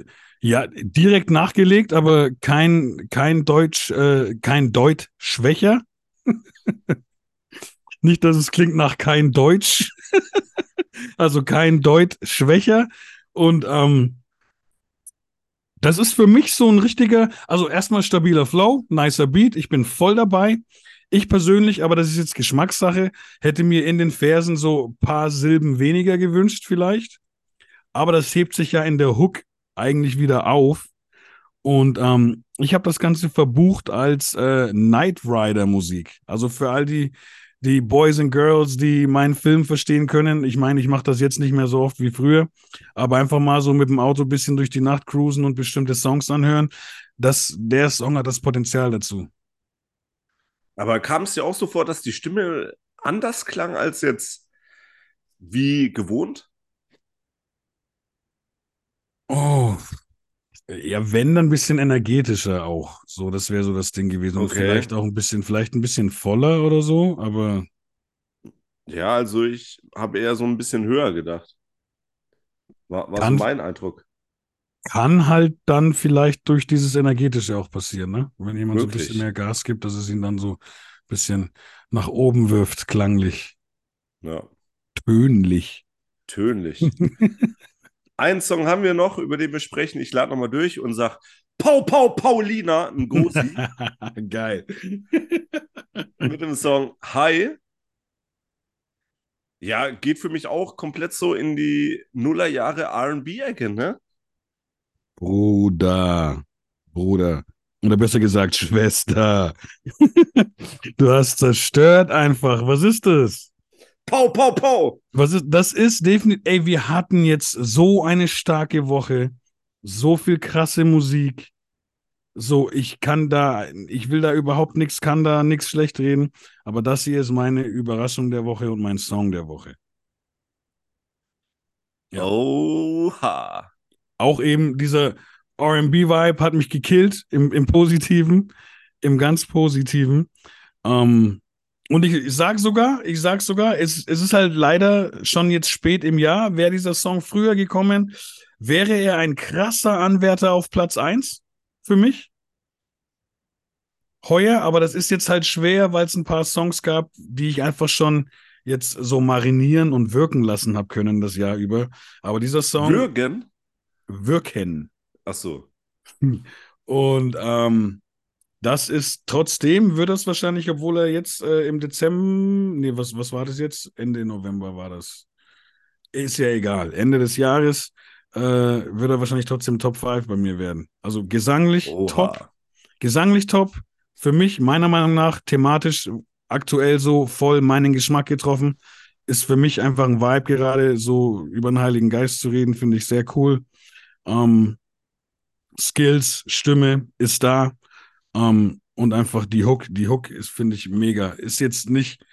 [SPEAKER 3] ja, direkt nachgelegt, aber kein, kein Deutsch, äh, kein Deut schwächer. Nicht, dass es klingt nach kein Deutsch. also kein Deut schwächer. Und ähm, das ist für mich so ein richtiger, also erstmal stabiler Flow, nicer Beat, ich bin voll dabei. Ich persönlich, aber das ist jetzt Geschmackssache, hätte mir in den Versen so ein paar Silben weniger gewünscht vielleicht. Aber das hebt sich ja in der Hook eigentlich wieder auf. Und ähm, ich habe das Ganze verbucht als äh, Night Rider Musik. Also für all die, die Boys and Girls, die meinen Film verstehen können. Ich meine, ich mache das jetzt nicht mehr so oft wie früher, aber einfach mal so mit dem Auto ein bisschen durch die Nacht cruisen und bestimmte Songs anhören. Das, der Song hat das Potenzial dazu.
[SPEAKER 2] Aber kam es dir auch so vor, dass die Stimme anders klang als jetzt wie gewohnt?
[SPEAKER 3] Oh, ja, wenn, dann ein bisschen energetischer auch. So, das wäre so das Ding gewesen. Und
[SPEAKER 2] Okay.
[SPEAKER 3] vielleicht auch ein bisschen, vielleicht ein bisschen voller oder so, aber
[SPEAKER 2] Ja, also ich habe eher so ein bisschen höher gedacht. War, war so
[SPEAKER 3] Kann-
[SPEAKER 2] mein Eindruck.
[SPEAKER 3] kann halt dann vielleicht durch dieses Energetische auch passieren, ne? Wenn jemand so ein bisschen mehr Gas gibt, dass es ihn dann so ein bisschen nach oben wirft, klanglich,
[SPEAKER 2] Ja,
[SPEAKER 3] tönlich.
[SPEAKER 2] tönlich. Einen Song haben wir noch, über den wir sprechen. Ich lade nochmal durch und sag Pau, Pau, Paulina, ein Gosi
[SPEAKER 3] Geil.
[SPEAKER 2] mit dem Song Hi. Ja, geht für mich auch komplett so in die Nullerjahre RB-Ecke, ne?
[SPEAKER 3] Bruder, Bruder. Oder besser gesagt, Schwester. Du hast zerstört einfach. Was ist das?
[SPEAKER 2] Pau, Pau, Pau.
[SPEAKER 3] Was ist, das ist definitiv, ey, wir hatten jetzt so eine starke Woche, so viel krasse Musik. So, ich kann da, ich will da überhaupt nichts, kann da nichts schlecht reden, aber das hier ist meine Überraschung der Woche und mein Song der Woche. Ja.
[SPEAKER 2] Oha.
[SPEAKER 3] Auch eben dieser RB-Vibe hat mich gekillt, im, im Positiven, im ganz Positiven. Ähm, und ich, ich sag sogar, ich sag sogar, es, es ist halt leider schon jetzt spät im Jahr. Wäre dieser Song früher gekommen, wäre er ein krasser Anwärter auf Platz 1 für mich. Heuer, aber das ist jetzt halt schwer, weil es ein paar Songs gab, die ich einfach schon jetzt so marinieren und wirken lassen habe können das Jahr über. Aber dieser Song
[SPEAKER 2] Würgen?
[SPEAKER 3] wirken.
[SPEAKER 2] Ach so.
[SPEAKER 3] Und ähm, das ist trotzdem, wird das wahrscheinlich, obwohl er jetzt äh, im Dezember, nee, was, was war das jetzt? Ende November war das. Ist ja egal. Ende des Jahres äh, wird er wahrscheinlich trotzdem Top 5 bei mir werden. Also gesanglich
[SPEAKER 2] Oha.
[SPEAKER 3] top, gesanglich top. Für mich, meiner Meinung nach, thematisch aktuell so voll meinen Geschmack getroffen. Ist für mich einfach ein Vibe gerade, so über den Heiligen Geist zu reden, finde ich sehr cool. Ähm, Skills, Stimme ist da. Ähm, und einfach die Hook, die Hook ist, finde ich, mega. Ist jetzt nicht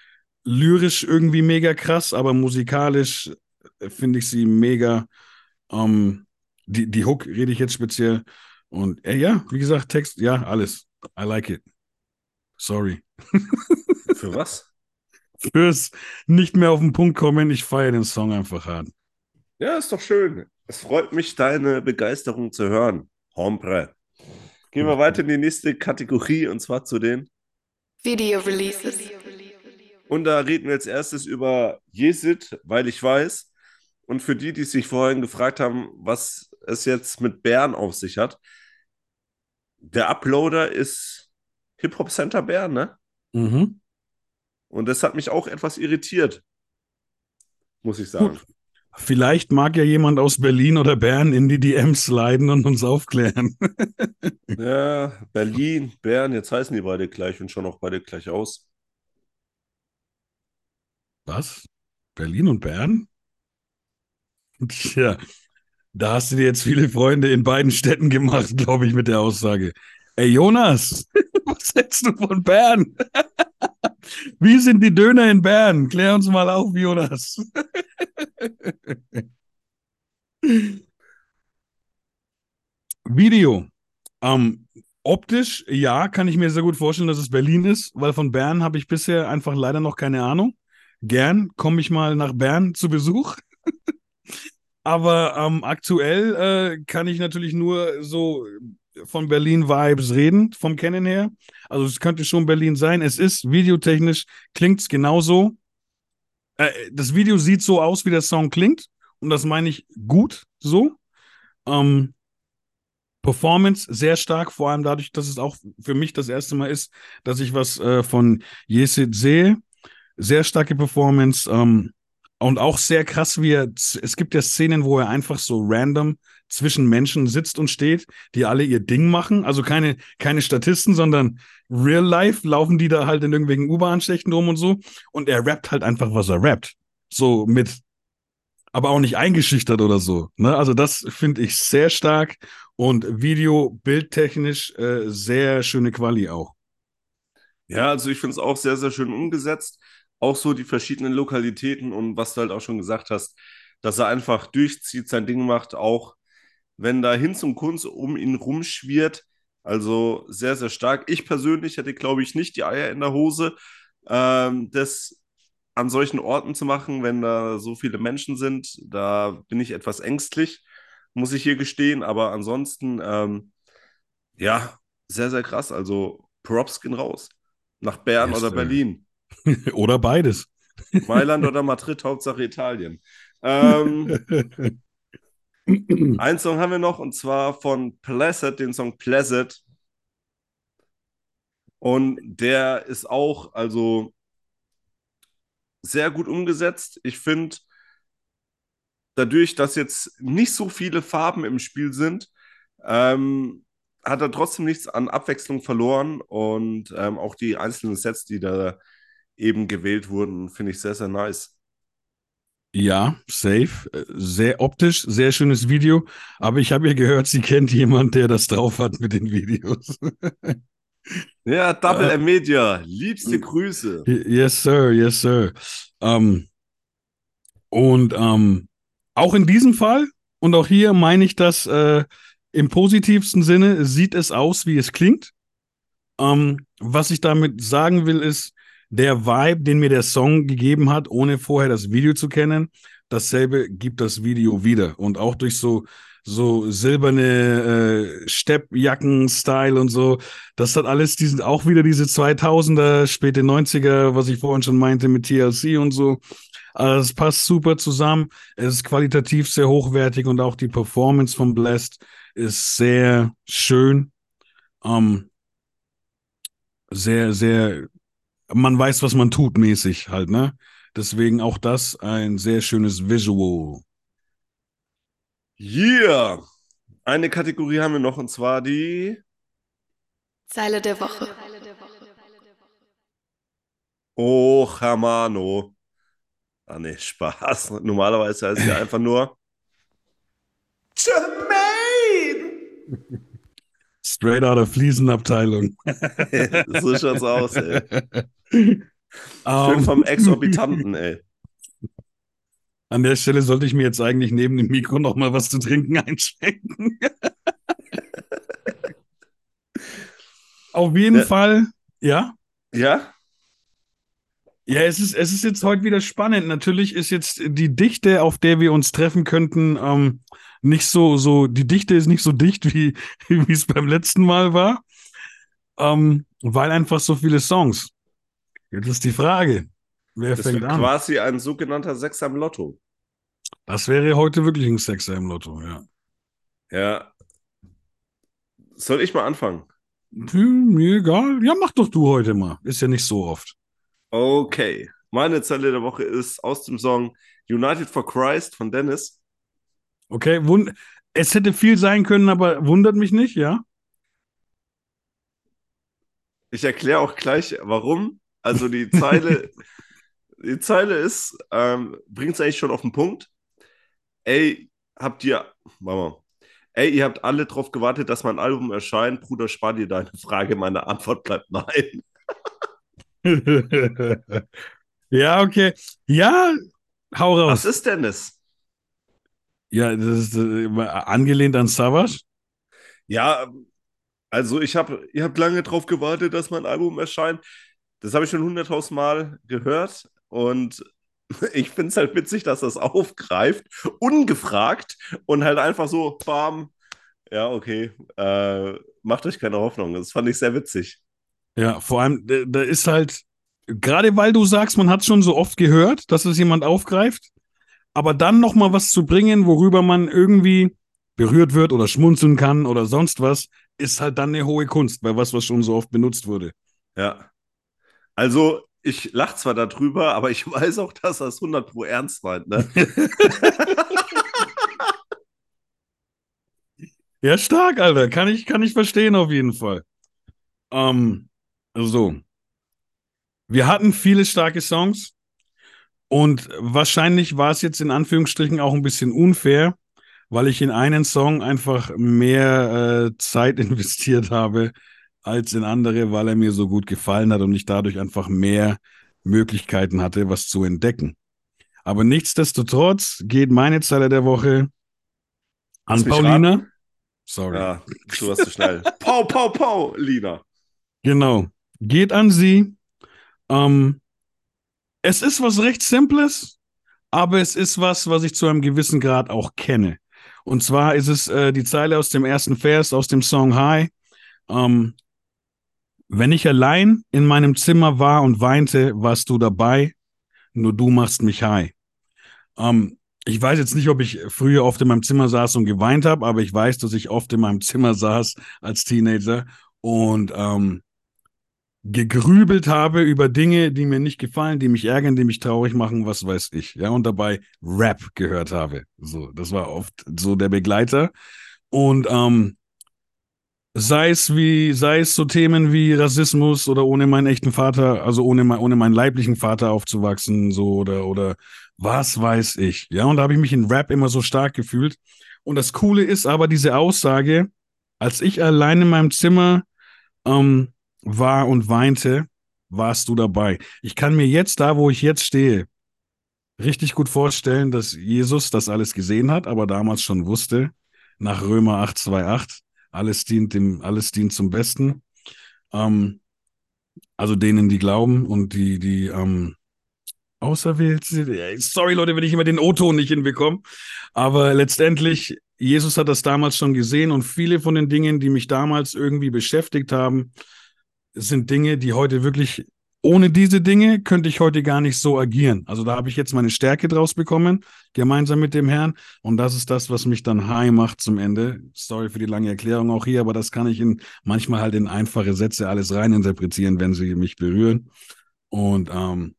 [SPEAKER 3] lyrisch irgendwie mega krass, aber musikalisch äh, finde ich sie mega. Ähm, die, die Hook rede ich jetzt speziell. Und äh, ja, wie gesagt, Text, ja, alles. I like it. Sorry.
[SPEAKER 2] Für was?
[SPEAKER 3] Fürs nicht mehr auf den Punkt kommen, ich feiere den Song einfach hart.
[SPEAKER 2] Ja, ist doch schön. Es freut mich, deine Begeisterung zu hören. Hombre. Gehen wir weiter in die nächste Kategorie und zwar zu den.
[SPEAKER 1] Video Releases.
[SPEAKER 2] Und da reden wir als erstes über Jesit, weil ich weiß. Und für die, die sich vorhin gefragt haben, was es jetzt mit Bern auf sich hat, der Uploader ist Hip-Hop Center Bern, ne?
[SPEAKER 3] Mhm.
[SPEAKER 2] Und das hat mich auch etwas irritiert, muss ich sagen.
[SPEAKER 3] Vielleicht mag ja jemand aus Berlin oder Bern in die DMs sliden und uns aufklären.
[SPEAKER 2] Ja, Berlin, Bern, jetzt heißen die beide gleich und schauen auch beide gleich aus.
[SPEAKER 3] Was? Berlin und Bern? Tja, da hast du dir jetzt viele Freunde in beiden Städten gemacht, glaube ich, mit der Aussage. Ey, Jonas, was hältst du von Bern? Wie sind die Döner in Bern? Klär uns mal auf, Jonas. Video. Ähm, optisch, ja, kann ich mir sehr gut vorstellen, dass es Berlin ist, weil von Bern habe ich bisher einfach leider noch keine Ahnung. Gern komme ich mal nach Bern zu Besuch. Aber ähm, aktuell äh, kann ich natürlich nur so von Berlin-Vibes reden, vom Kennen her. Also es könnte schon Berlin sein. Es ist videotechnisch, klingt es genauso. Äh, das Video sieht so aus, wie der Song klingt. Und das meine ich gut so. Ähm, Performance sehr stark, vor allem dadurch, dass es auch für mich das erste Mal ist, dass ich was äh, von Yesid sehe. Sehr starke Performance. Ähm, und auch sehr krass, wie er, es gibt ja Szenen, wo er einfach so random zwischen Menschen sitzt und steht, die alle ihr Ding machen. Also keine, keine Statisten, sondern real life laufen die da halt in irgendwelchen U-Bahn-Schächten rum und so. Und er rappt halt einfach, was er rappt. So mit, aber auch nicht eingeschüchtert oder so. Ne? Also das finde ich sehr stark und Video, bildtechnisch äh, sehr schöne Quali auch.
[SPEAKER 2] Ja, also ich finde es auch sehr, sehr schön umgesetzt. Auch so die verschiedenen Lokalitäten und was du halt auch schon gesagt hast, dass er einfach durchzieht, sein Ding macht, auch wenn da Hinz und Kunst um ihn rumschwirrt. Also sehr, sehr stark. Ich persönlich hätte, glaube ich, nicht die Eier in der Hose, ähm, das an solchen Orten zu machen, wenn da so viele Menschen sind. Da bin ich etwas ängstlich, muss ich hier gestehen. Aber ansonsten, ähm, ja, sehr, sehr krass. Also Props gehen raus. Nach Bern yes, oder. Berlin.
[SPEAKER 3] oder beides.
[SPEAKER 2] Mailand oder Madrid, Hauptsache Italien. Ähm, Einen Song haben wir noch und zwar von Placid, den Song Placid. Und der ist auch, also sehr gut umgesetzt. Ich finde, dadurch, dass jetzt nicht so viele Farben im Spiel sind, ähm, hat er trotzdem nichts an Abwechslung verloren. Und ähm, auch die einzelnen Sets, die da eben gewählt wurden, finde ich sehr, sehr nice.
[SPEAKER 3] Ja, safe. Sehr optisch, sehr schönes Video. Aber ich habe ja gehört, sie kennt jemand, der das drauf hat mit den Videos.
[SPEAKER 2] ja, Double äh, M Media, liebste Grüße.
[SPEAKER 3] Yes, sir, yes, sir. Ähm, und ähm, auch in diesem Fall und auch hier meine ich das äh, im positivsten Sinne, sieht es aus, wie es klingt. Ähm, was ich damit sagen will, ist, der Vibe, den mir der Song gegeben hat, ohne vorher das Video zu kennen, dasselbe gibt das Video wieder. Und auch durch so, so silberne äh, Steppjacken-Style und so. Das hat alles diesen, auch wieder diese 2000er, späte 90er, was ich vorhin schon meinte mit TLC und so. Also es passt super zusammen. Es ist qualitativ sehr hochwertig und auch die Performance von Blast ist sehr schön. Ähm, sehr, sehr man weiß, was man tut, mäßig halt, ne? Deswegen auch das ein sehr schönes Visual.
[SPEAKER 2] Yeah! Eine Kategorie haben wir noch und zwar die
[SPEAKER 1] Zeile der Woche.
[SPEAKER 2] Oh, Hermano. Ah, ne, Spaß. Normalerweise heißt es ja einfach nur Jermaine!
[SPEAKER 3] Straight out of Fliesenabteilung.
[SPEAKER 2] so schaut's aus, ey. Schön um, vom Exorbitanten, ey.
[SPEAKER 3] An der Stelle sollte ich mir jetzt eigentlich neben dem Mikro noch mal was zu trinken einschenken. Auf jeden ja. Fall, ja?
[SPEAKER 2] Ja?
[SPEAKER 3] Ja, es ist, es ist jetzt heute wieder spannend. Natürlich ist jetzt die Dichte, auf der wir uns treffen könnten, ähm, nicht so, so, die Dichte ist nicht so dicht, wie, wie es beim letzten Mal war. Ähm, weil einfach so viele Songs. Jetzt ist die Frage. Wer das fängt an?
[SPEAKER 2] quasi ein sogenannter Sechser im Lotto.
[SPEAKER 3] Das wäre heute wirklich ein Sechser im Lotto, ja.
[SPEAKER 2] Ja. Soll ich mal anfangen?
[SPEAKER 3] Mir egal. Ja, mach doch du heute mal. Ist ja nicht so oft.
[SPEAKER 2] Okay. Meine Zeile der Woche ist aus dem Song United for Christ von Dennis.
[SPEAKER 3] Okay, es hätte viel sein können, aber wundert mich nicht, ja?
[SPEAKER 2] Ich erkläre auch gleich, warum. Also die Zeile, die Zeile ist, ähm, bringt es eigentlich schon auf den Punkt. Ey, habt ihr, Mama, ey, ihr habt alle drauf gewartet, dass mein Album erscheint. Bruder, spar dir deine Frage. Meine Antwort bleibt nein.
[SPEAKER 3] ja, okay. Ja, hau raus.
[SPEAKER 2] Was ist denn das?
[SPEAKER 3] Ja, das ist äh, angelehnt an Savage.
[SPEAKER 2] Ja, also ich habe, ihr habt lange drauf gewartet, dass mein Album erscheint. Das habe ich schon hunderttausend Mal gehört und ich finde es halt witzig, dass das aufgreift, ungefragt und halt einfach so, bam, ja, okay, äh, macht euch keine Hoffnung. Das fand ich sehr witzig.
[SPEAKER 3] Ja, vor allem, da ist halt, gerade weil du sagst, man hat es schon so oft gehört, dass es jemand aufgreift, aber dann nochmal was zu bringen, worüber man irgendwie berührt wird oder schmunzeln kann oder sonst was, ist halt dann eine hohe Kunst, bei was, was schon so oft benutzt wurde.
[SPEAKER 2] Ja. Also, ich lache zwar darüber, aber ich weiß auch, dass das 100 Pro ernst meint, ne?
[SPEAKER 3] ja, stark, Alter. Kann ich, kann ich verstehen auf jeden Fall. Ähm, so. Wir hatten viele starke Songs und wahrscheinlich war es jetzt in Anführungsstrichen auch ein bisschen unfair, weil ich in einen Song einfach mehr äh, Zeit investiert habe als in andere, weil er mir so gut gefallen hat und ich dadurch einfach mehr Möglichkeiten hatte, was zu entdecken. Aber nichtsdestotrotz geht meine Zeile der Woche an Paulina. Raten?
[SPEAKER 2] Sorry. Ja, du warst zu schnell. pau, pau, pau, Lina.
[SPEAKER 3] Genau. Geht an sie. Ähm, es ist was recht Simples, aber es ist was, was ich zu einem gewissen Grad auch kenne. Und zwar ist es äh, die Zeile aus dem ersten Vers aus dem Song High. Ähm, wenn ich allein in meinem Zimmer war und weinte, warst du dabei. Nur du machst mich high. Ähm, ich weiß jetzt nicht, ob ich früher oft in meinem Zimmer saß und geweint habe, aber ich weiß, dass ich oft in meinem Zimmer saß als Teenager und ähm, gegrübelt habe über Dinge, die mir nicht gefallen, die mich ärgern, die mich traurig machen, was weiß ich. Ja, und dabei Rap gehört habe. So, das war oft so der Begleiter. Und ähm, sei es wie, sei es so Themen wie Rassismus oder ohne meinen echten Vater, also ohne, ohne meinen leiblichen Vater aufzuwachsen, so oder, oder was weiß ich. Ja, und da habe ich mich in Rap immer so stark gefühlt. Und das Coole ist aber diese Aussage, als ich allein in meinem Zimmer ähm, war und weinte, warst du dabei. Ich kann mir jetzt, da wo ich jetzt stehe, richtig gut vorstellen, dass Jesus das alles gesehen hat, aber damals schon wusste, nach Römer 828, alles dient dem, alles dient zum Besten. Ähm, also denen, die glauben und die, die ähm, auserwählt sind. Sorry, Leute, wenn ich immer den O-Ton nicht hinbekomme. Aber letztendlich, Jesus hat das damals schon gesehen und viele von den Dingen, die mich damals irgendwie beschäftigt haben, sind Dinge, die heute wirklich, ohne diese Dinge könnte ich heute gar nicht so agieren. Also da habe ich jetzt meine Stärke draus bekommen, gemeinsam mit dem Herrn. Und das ist das, was mich dann high macht zum Ende. Sorry für die lange Erklärung auch hier, aber das kann ich in manchmal halt in einfache Sätze alles reininterpretieren, wenn sie mich berühren. Und ähm,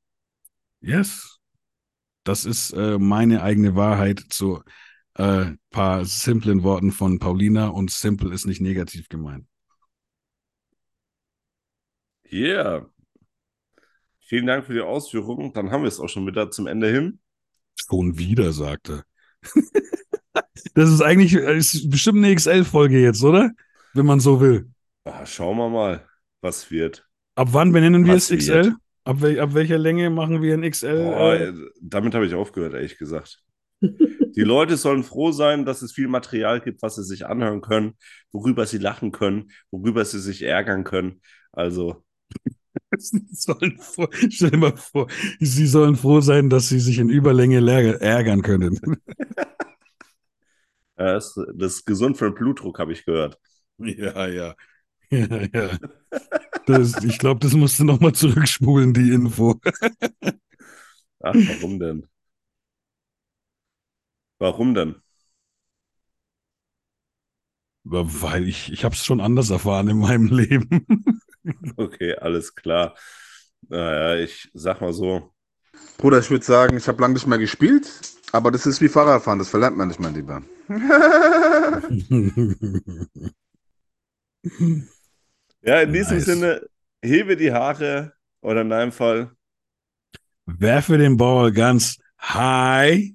[SPEAKER 3] yes, das ist äh, meine eigene Wahrheit zu äh, paar simplen Worten von Paulina und simple ist nicht negativ gemeint.
[SPEAKER 2] Yeah. Vielen Dank für die Ausführungen. Dann haben wir es auch schon wieder zum Ende hin.
[SPEAKER 3] Schon wieder, sagte. das ist eigentlich ist bestimmt eine XL-Folge jetzt, oder? Wenn man so will.
[SPEAKER 2] Ach, schauen wir mal, was wird.
[SPEAKER 3] Ab wann benennen wir es XL? Ab, wel ab, welcher Länge machen wir ein XL?
[SPEAKER 2] Boah, äh? damit habe ich aufgehört, ehrlich gesagt. Die Leute sollen froh sein, dass es viel Material gibt, was sie sich anhören können, worüber sie lachen können, worüber sie sich ärgern können. Also
[SPEAKER 3] sollen froh, stell dir mal vor, sie sollen froh sein, dass sie sich in Überlänge ärgern können.
[SPEAKER 2] das, das ist gesund für den Blutdruck, habe ich gehört.
[SPEAKER 3] Ja, ja. Ja, ja. Das, ich glaube, das musst du nochmal zurückspulen, die Info.
[SPEAKER 2] Ach, warum denn? Warum denn?
[SPEAKER 3] Weil ich, ich habe es schon anders erfahren in meinem Leben.
[SPEAKER 2] Okay, alles klar. Naja, ich sag mal so,
[SPEAKER 4] Bruder, ich würde sagen, ich habe lange nicht mehr gespielt, aber das ist wie Fahrradfahren, das verlernt man nicht, mein Lieber.
[SPEAKER 2] Ja, in diesem
[SPEAKER 3] Nice.
[SPEAKER 2] Sinne, hebe die Haare oder in deinem Fall.
[SPEAKER 3] Werfe den Ball ganz high,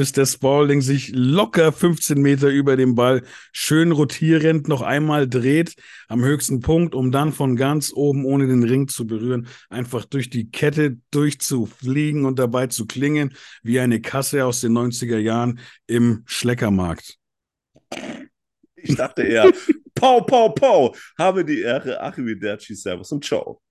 [SPEAKER 3] bis der Spalding sich locker 15 Meter über dem Ball schön rotierend noch einmal dreht am höchsten Punkt, um dann von ganz oben ohne den Ring zu berühren, einfach durch die Kette durchzufliegen und dabei zu klingen wie eine Kasse aus den 90er Jahren im Schleckermarkt.
[SPEAKER 2] Ich dachte eher, Pau, Pau, Pau. Habe die Ehre, Arrivederci, Servus und Ciao.